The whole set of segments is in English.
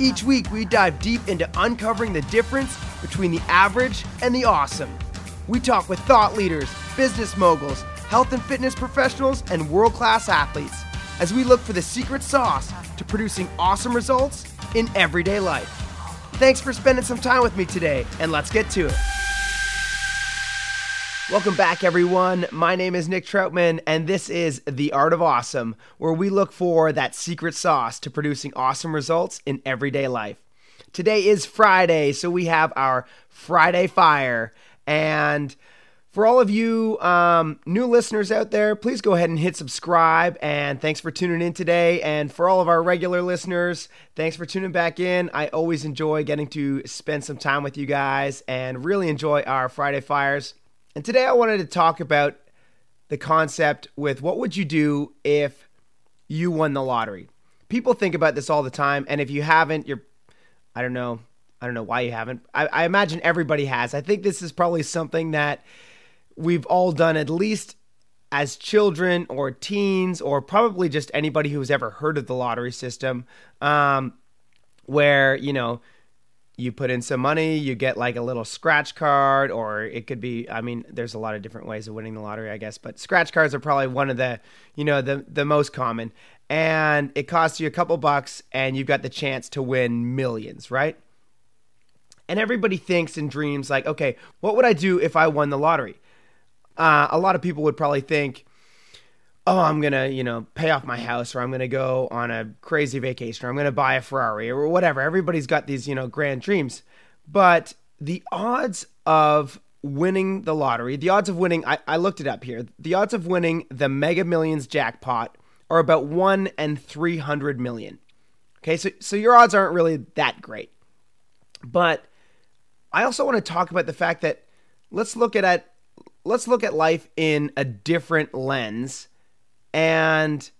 Each week, we dive deep into uncovering the difference between the average and the awesome. We talk with thought leaders, business moguls, health and fitness professionals, and world class athletes as we look for the secret sauce to producing awesome results in everyday life. Thanks for spending some time with me today, and let's get to it. Welcome back, everyone. My name is Nick Troutman, and this is The Art of Awesome, where we look for that secret sauce to producing awesome results in everyday life. Today is Friday, so we have our Friday Fire. And for all of you um, new listeners out there, please go ahead and hit subscribe. And thanks for tuning in today. And for all of our regular listeners, thanks for tuning back in. I always enjoy getting to spend some time with you guys and really enjoy our Friday Fires. And today I wanted to talk about the concept with what would you do if you won the lottery? People think about this all the time, and if you haven't, you're I don't know. I don't know why you haven't. I, I imagine everybody has. I think this is probably something that we've all done at least as children or teens, or probably just anybody who's ever heard of the lottery system, um, where, you know, you put in some money, you get like a little scratch card, or it could be. I mean, there's a lot of different ways of winning the lottery, I guess, but scratch cards are probably one of the, you know, the the most common. And it costs you a couple bucks, and you've got the chance to win millions, right? And everybody thinks and dreams like, okay, what would I do if I won the lottery? Uh, a lot of people would probably think, oh, I'm gonna, you know, pay off my house, or I'm gonna go on a crazy vacation, or I'm gonna buy a Ferrari, or whatever. Everybody's got these, you know, grand dreams. But the odds of winning the lottery, the odds of winning, I, I looked it up here. The odds of winning the Mega Millions jackpot are about one and three hundred million. Okay, so so your odds aren't really that great. But I also want to talk about the fact that let's look at, at let's look at life in a different lens and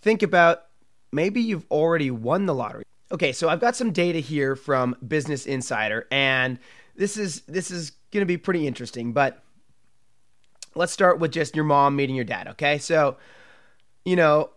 think about maybe you've already won the lottery. Okay, so I've got some data here from Business Insider and this is this is going to be pretty interesting, but let's start with just your mom meeting your dad, okay? So, you know,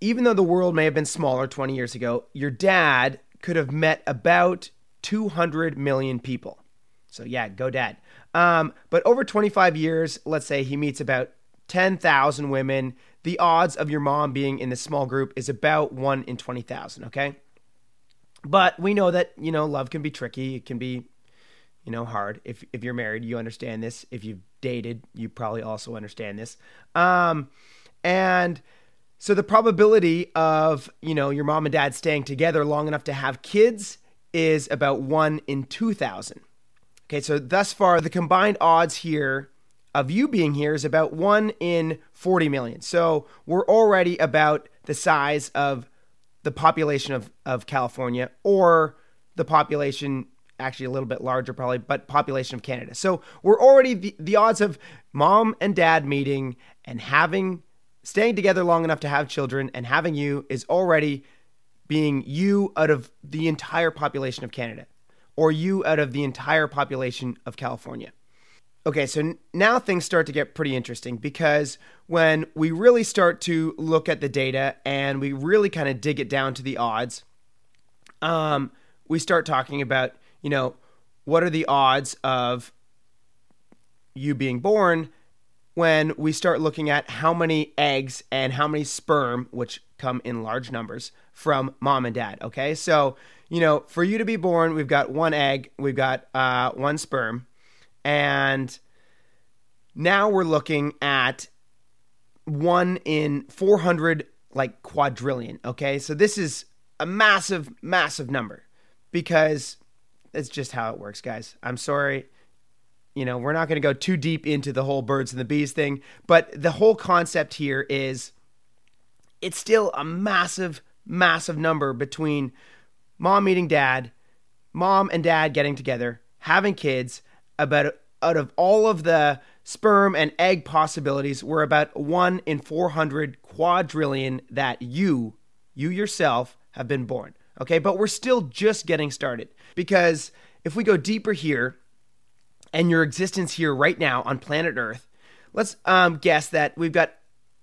even though the world may have been smaller 20 years ago, your dad could have met about 200 million people. So, yeah, go dad. Um, but over 25 years, let's say he meets about 10,000 women. The odds of your mom being in this small group is about 1 in 20,000, okay? But we know that, you know, love can be tricky. It can be, you know, hard. If, if you're married, you understand this. If you've dated, you probably also understand this. Um, and so the probability of, you know, your mom and dad staying together long enough to have kids is about 1 in 2,000. Okay, so thus far, the combined odds here of you being here is about 1 in 40 million. So we're already about the size of the population of, of California or the population, actually a little bit larger probably, but population of Canada. So we're already the, the odds of mom and dad meeting and having, staying together long enough to have children and having you is already being you out of the entire population of Canada or you out of the entire population of California. Okay, so now things start to get pretty interesting because when we really start to look at the data and we really kind of dig it down to the odds, um, we start talking about, you know, what are the odds of you being born when we start looking at how many eggs and how many sperm, which come in large numbers, from mom and dad. Okay, so you know, for you to be born, we've got one egg, we've got uh, one sperm, and now we're looking at one in 400 like quadrillion. Okay, so this is a massive, massive number because it's just how it works, guys. I'm sorry. You know, we're not going to go too deep into the whole birds and the bees thing, but the whole concept here is it's still a massive, massive number between mom meeting dad, mom and dad getting together, having kids, about out of all of the sperm and egg possibilities, we're about 1 in 400 quadrillion that you, you yourself, have been born. Okay, but we're still just getting started because if we go deeper here and your existence here right now on planet Earth, let's um, guess that we've got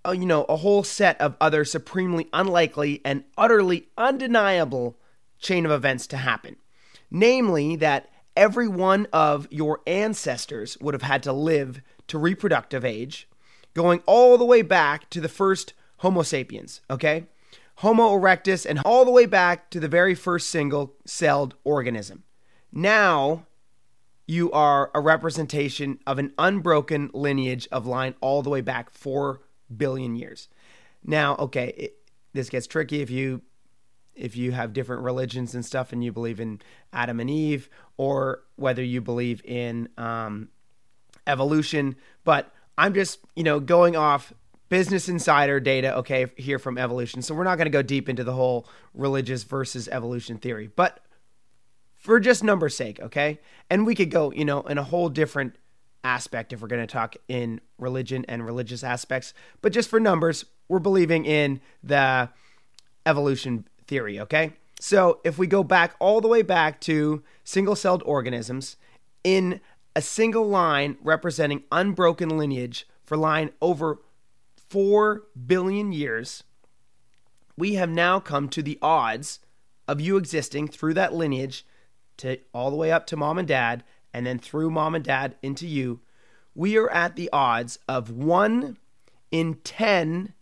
uh, you know a whole set of other supremely unlikely and utterly undeniable chain of events to happen. Namely, that every one of your ancestors would have had to live to reproductive age, going all the way back to the first Homo sapiens, okay? Homo erectus, and all the way back to the very first single celled organism. Now, you are a representation of an unbroken lineage of line all the way back 4 billion years. Now, okay, it, this gets tricky if you if you have different religions and stuff and you believe in Adam and Eve or whether you believe in um, evolution. But I'm just, you know, going off Business Insider data, okay, here from evolution. So we're not going to go deep into the whole religious versus evolution theory, but for just numbers' sake, okay? And we could go, you know, in a whole different aspect if we're going to talk in religion and religious aspects. But just for numbers, we're believing in the evolution theory, okay? So if we go back all the way back to single celled organisms in a single line representing unbroken lineage for line over 4 billion years, we have now come to the odds of you existing through that lineage to all the way up to mom and dad and then through mom and dad into you. We are at the odds of 1 in 10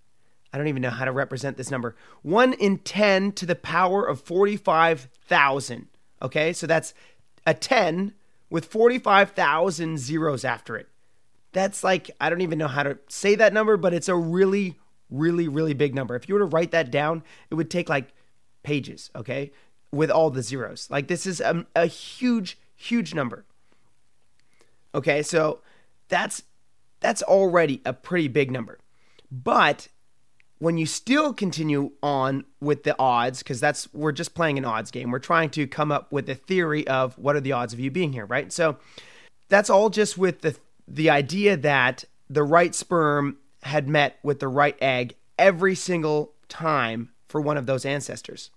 I don't even know how to represent this number. 1 in 10 to the power of 45,000. Okay, so that's a 10 with 45,000 zeros after it. That's like, I don't even know how to say that number, but it's a really, really, really big number. If you were to write that down, it would take like pages, okay, with all the zeros. Like, this is a, a huge, huge number. Okay, so that's that's already a pretty big number. But when you still continue on with the odds, because that's we're just playing an odds game. We're trying to come up with a theory of what are the odds of you being here, right? So that's all just with the the idea that the right sperm had met with the right egg every single time for one of those ancestors.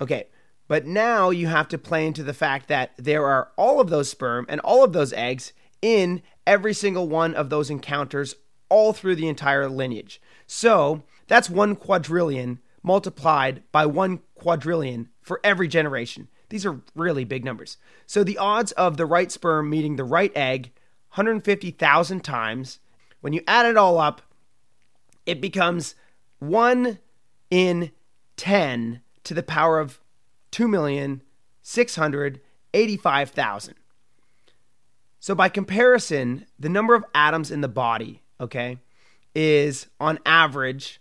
Okay, but now you have to play into the fact that there are all of those sperm and all of those eggs in every single one of those encounters all through the entire lineage. So that's one quadrillion multiplied by one quadrillion for every generation. These are really big numbers. So the odds of the right sperm meeting the right egg 150,000 times, when you add it all up, it becomes 1 in 10 to the power of 2,685,000. So by comparison, the number of atoms in the body, okay, is on average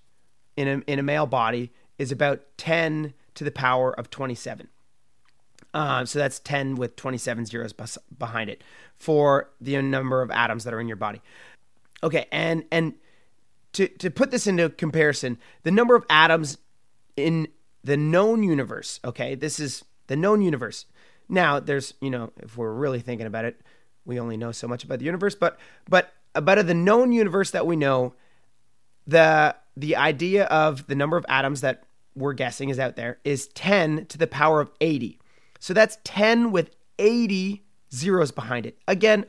in a, in a male body is about 10 to the power of 27. Uh, so that's 10 with 27 zeros behind it for the number of atoms that are in your body. Okay, and and to to put this into comparison, the number of atoms in the known universe. Okay, this is the known universe. Now, there's you know, if we're really thinking about it, we only know so much about the universe, but but about the known universe that we know, the the idea of the number of atoms that we're guessing is out there is 10 to the power of 80. So that's 10 with 80 zeros behind it. Again,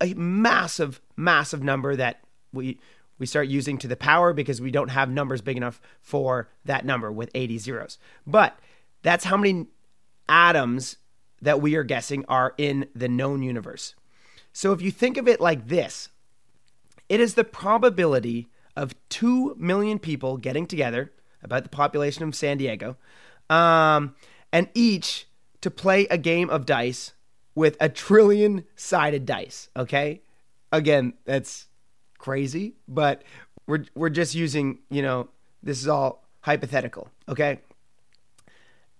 a massive, massive number that we we start using to the power because we don't have numbers big enough for that number with 80 zeros. But that's how many atoms that we are guessing are in the known universe. So if you think of it like this, it is the probability of 2 million people getting together, about the population of San Diego, um, and each to play a game of dice with a trillion sided dice. Okay. Again, that's crazy, but we're, we're just using, you know, this is all hypothetical. Okay.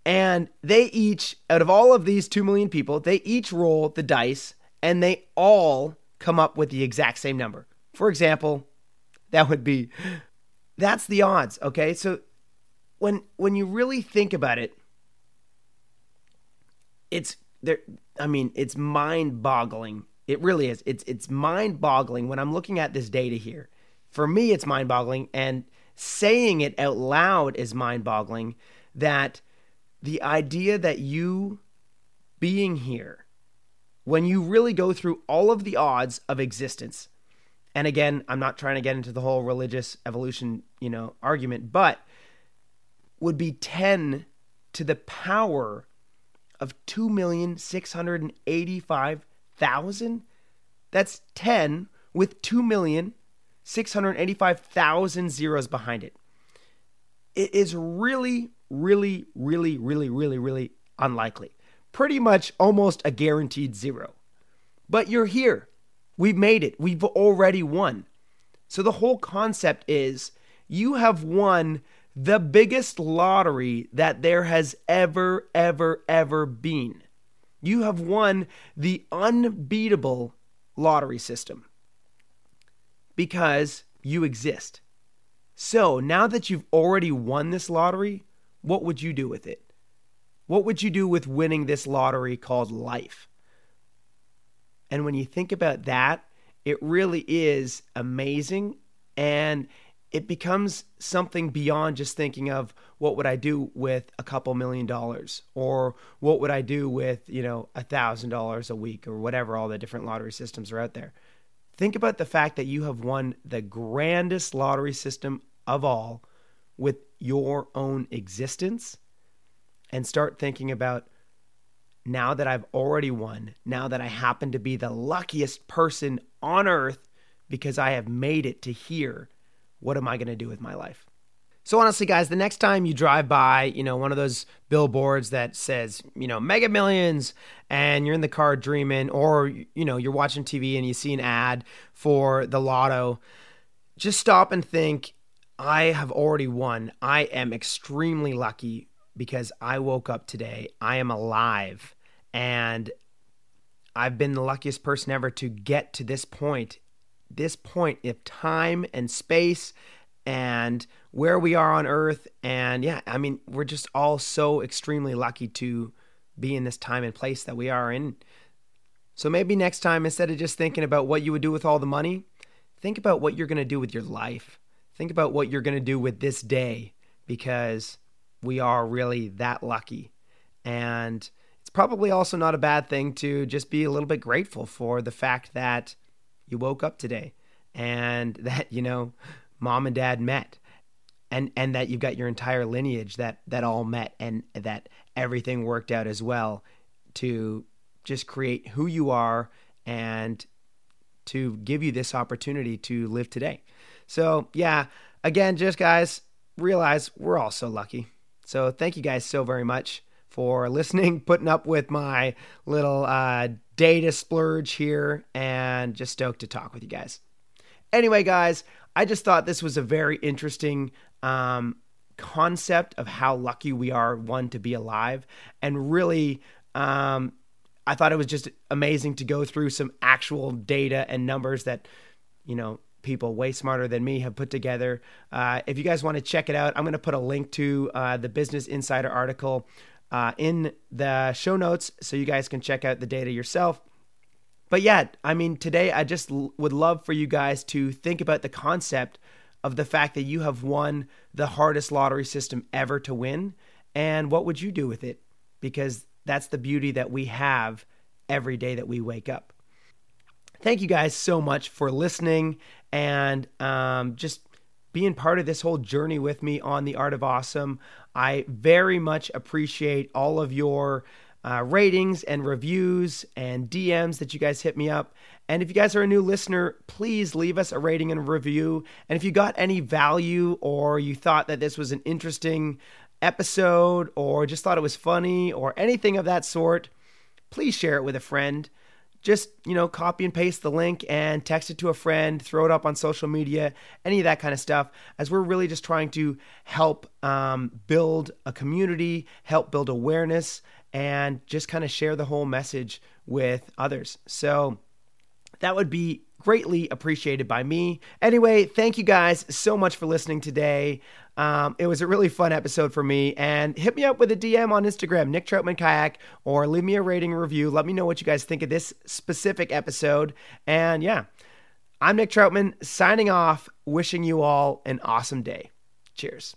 And they each, out of all of these 2 million people, they each roll the dice and they all come up with the exact same number. For example, that would be that's the odds, okay? So when when you really think about it, it's there. I mean, it's mind boggling. It really is. It's it's mind boggling when I'm looking at this data here. For me, it's mind boggling, and saying it out loud is mind boggling. That the idea that you being here, when you really go through all of the odds of existence, and again, I'm not trying to get into the whole religious evolution, you know, argument, but would be 10 to the power of 2,685,000. That's 10 with 2,685,000 zeros behind it. It is really, really, really, really, really, really unlikely. Pretty much almost a guaranteed zero. But you're here. We've made it. We've already won. So the whole concept is you have won the biggest lottery that there has ever, ever, ever been. You have won the unbeatable lottery system because you exist. So now that you've already won this lottery, what would you do with it? What would you do with winning this lottery called life? And when you think about that, it really is amazing and it becomes something beyond just thinking of what would I do with a couple million dollars or what would I do with, you know, a thousand dollars a week or whatever all the different lottery systems are out there. Think about the fact that you have won the grandest lottery system of all with your own existence and start thinking about now that I've already won, now that I happen to be the luckiest person on earth because I have made it to here, what am I going to do with my life? So honestly, guys, the next time you drive by, you know, one of those billboards that says, you know, Mega Millions, and you're in the car dreaming, or you know, you're watching TV and you see an ad for the lotto, just stop and think, I have already won. I am extremely lucky because I woke up today. I am alive. And I've been the luckiest person ever to get to this point, this point of time and space and where we are on earth. And yeah, I mean, we're just all so extremely lucky to be in this time and place that we are in. So maybe next time, instead of just thinking about what you would do with all the money, think about what you're going to do with your life. Think about what you're going to do with this day because we are really that lucky. And it's probably also not a bad thing to just be a little bit grateful for the fact that you woke up today and that you know mom and dad met and and that you've got your entire lineage that that all met and that everything worked out as well to just create who you are and to give you this opportunity to live today. So, yeah, again, just guys, realize we're all so lucky. So, thank you guys so very much for listening, putting up with my little uh, data splurge here, and just stoked to talk with you guys. Anyway, guys, I just thought this was a very interesting um, concept of how lucky we are, one, to be alive, and really. Um, I thought it was just amazing to go through some actual data and numbers that, you know, people way smarter than me have put together. Uh, if you guys want to check it out, I'm going to put a link to uh, the Business Insider article uh, in the show notes so you guys can check out the data yourself. But yeah, I mean, today I just l- would love for you guys to think about the concept of the fact that you have won the hardest lottery system ever to win. And what would you do with it? Because that's the beauty that we have every day that we wake up. Thank you guys so much for listening and um, just being part of this whole journey with me on the Art of Awesome. I very much appreciate all of your uh, ratings and reviews and DMs that you guys hit me up. And if you guys are a new listener, please leave us a rating and review. And if you got any value or you thought that this was an interesting episode or just thought it was funny or anything of that sort, please share it with a friend just you know copy and paste the link and text it to a friend throw it up on social media any of that kind of stuff as we're really just trying to help um, build a community help build awareness and just kind of share the whole message with others. So That would be greatly appreciated by me. Anyway, thank you guys so much for listening today. Um, it was a really fun episode for me. And hit me up with a DM on Instagram, Nick Troutman Kayak, or leave me a rating review. Let me know what you guys think of this specific episode. And yeah, I'm Nick Troutman signing off, wishing you all an awesome day. Cheers.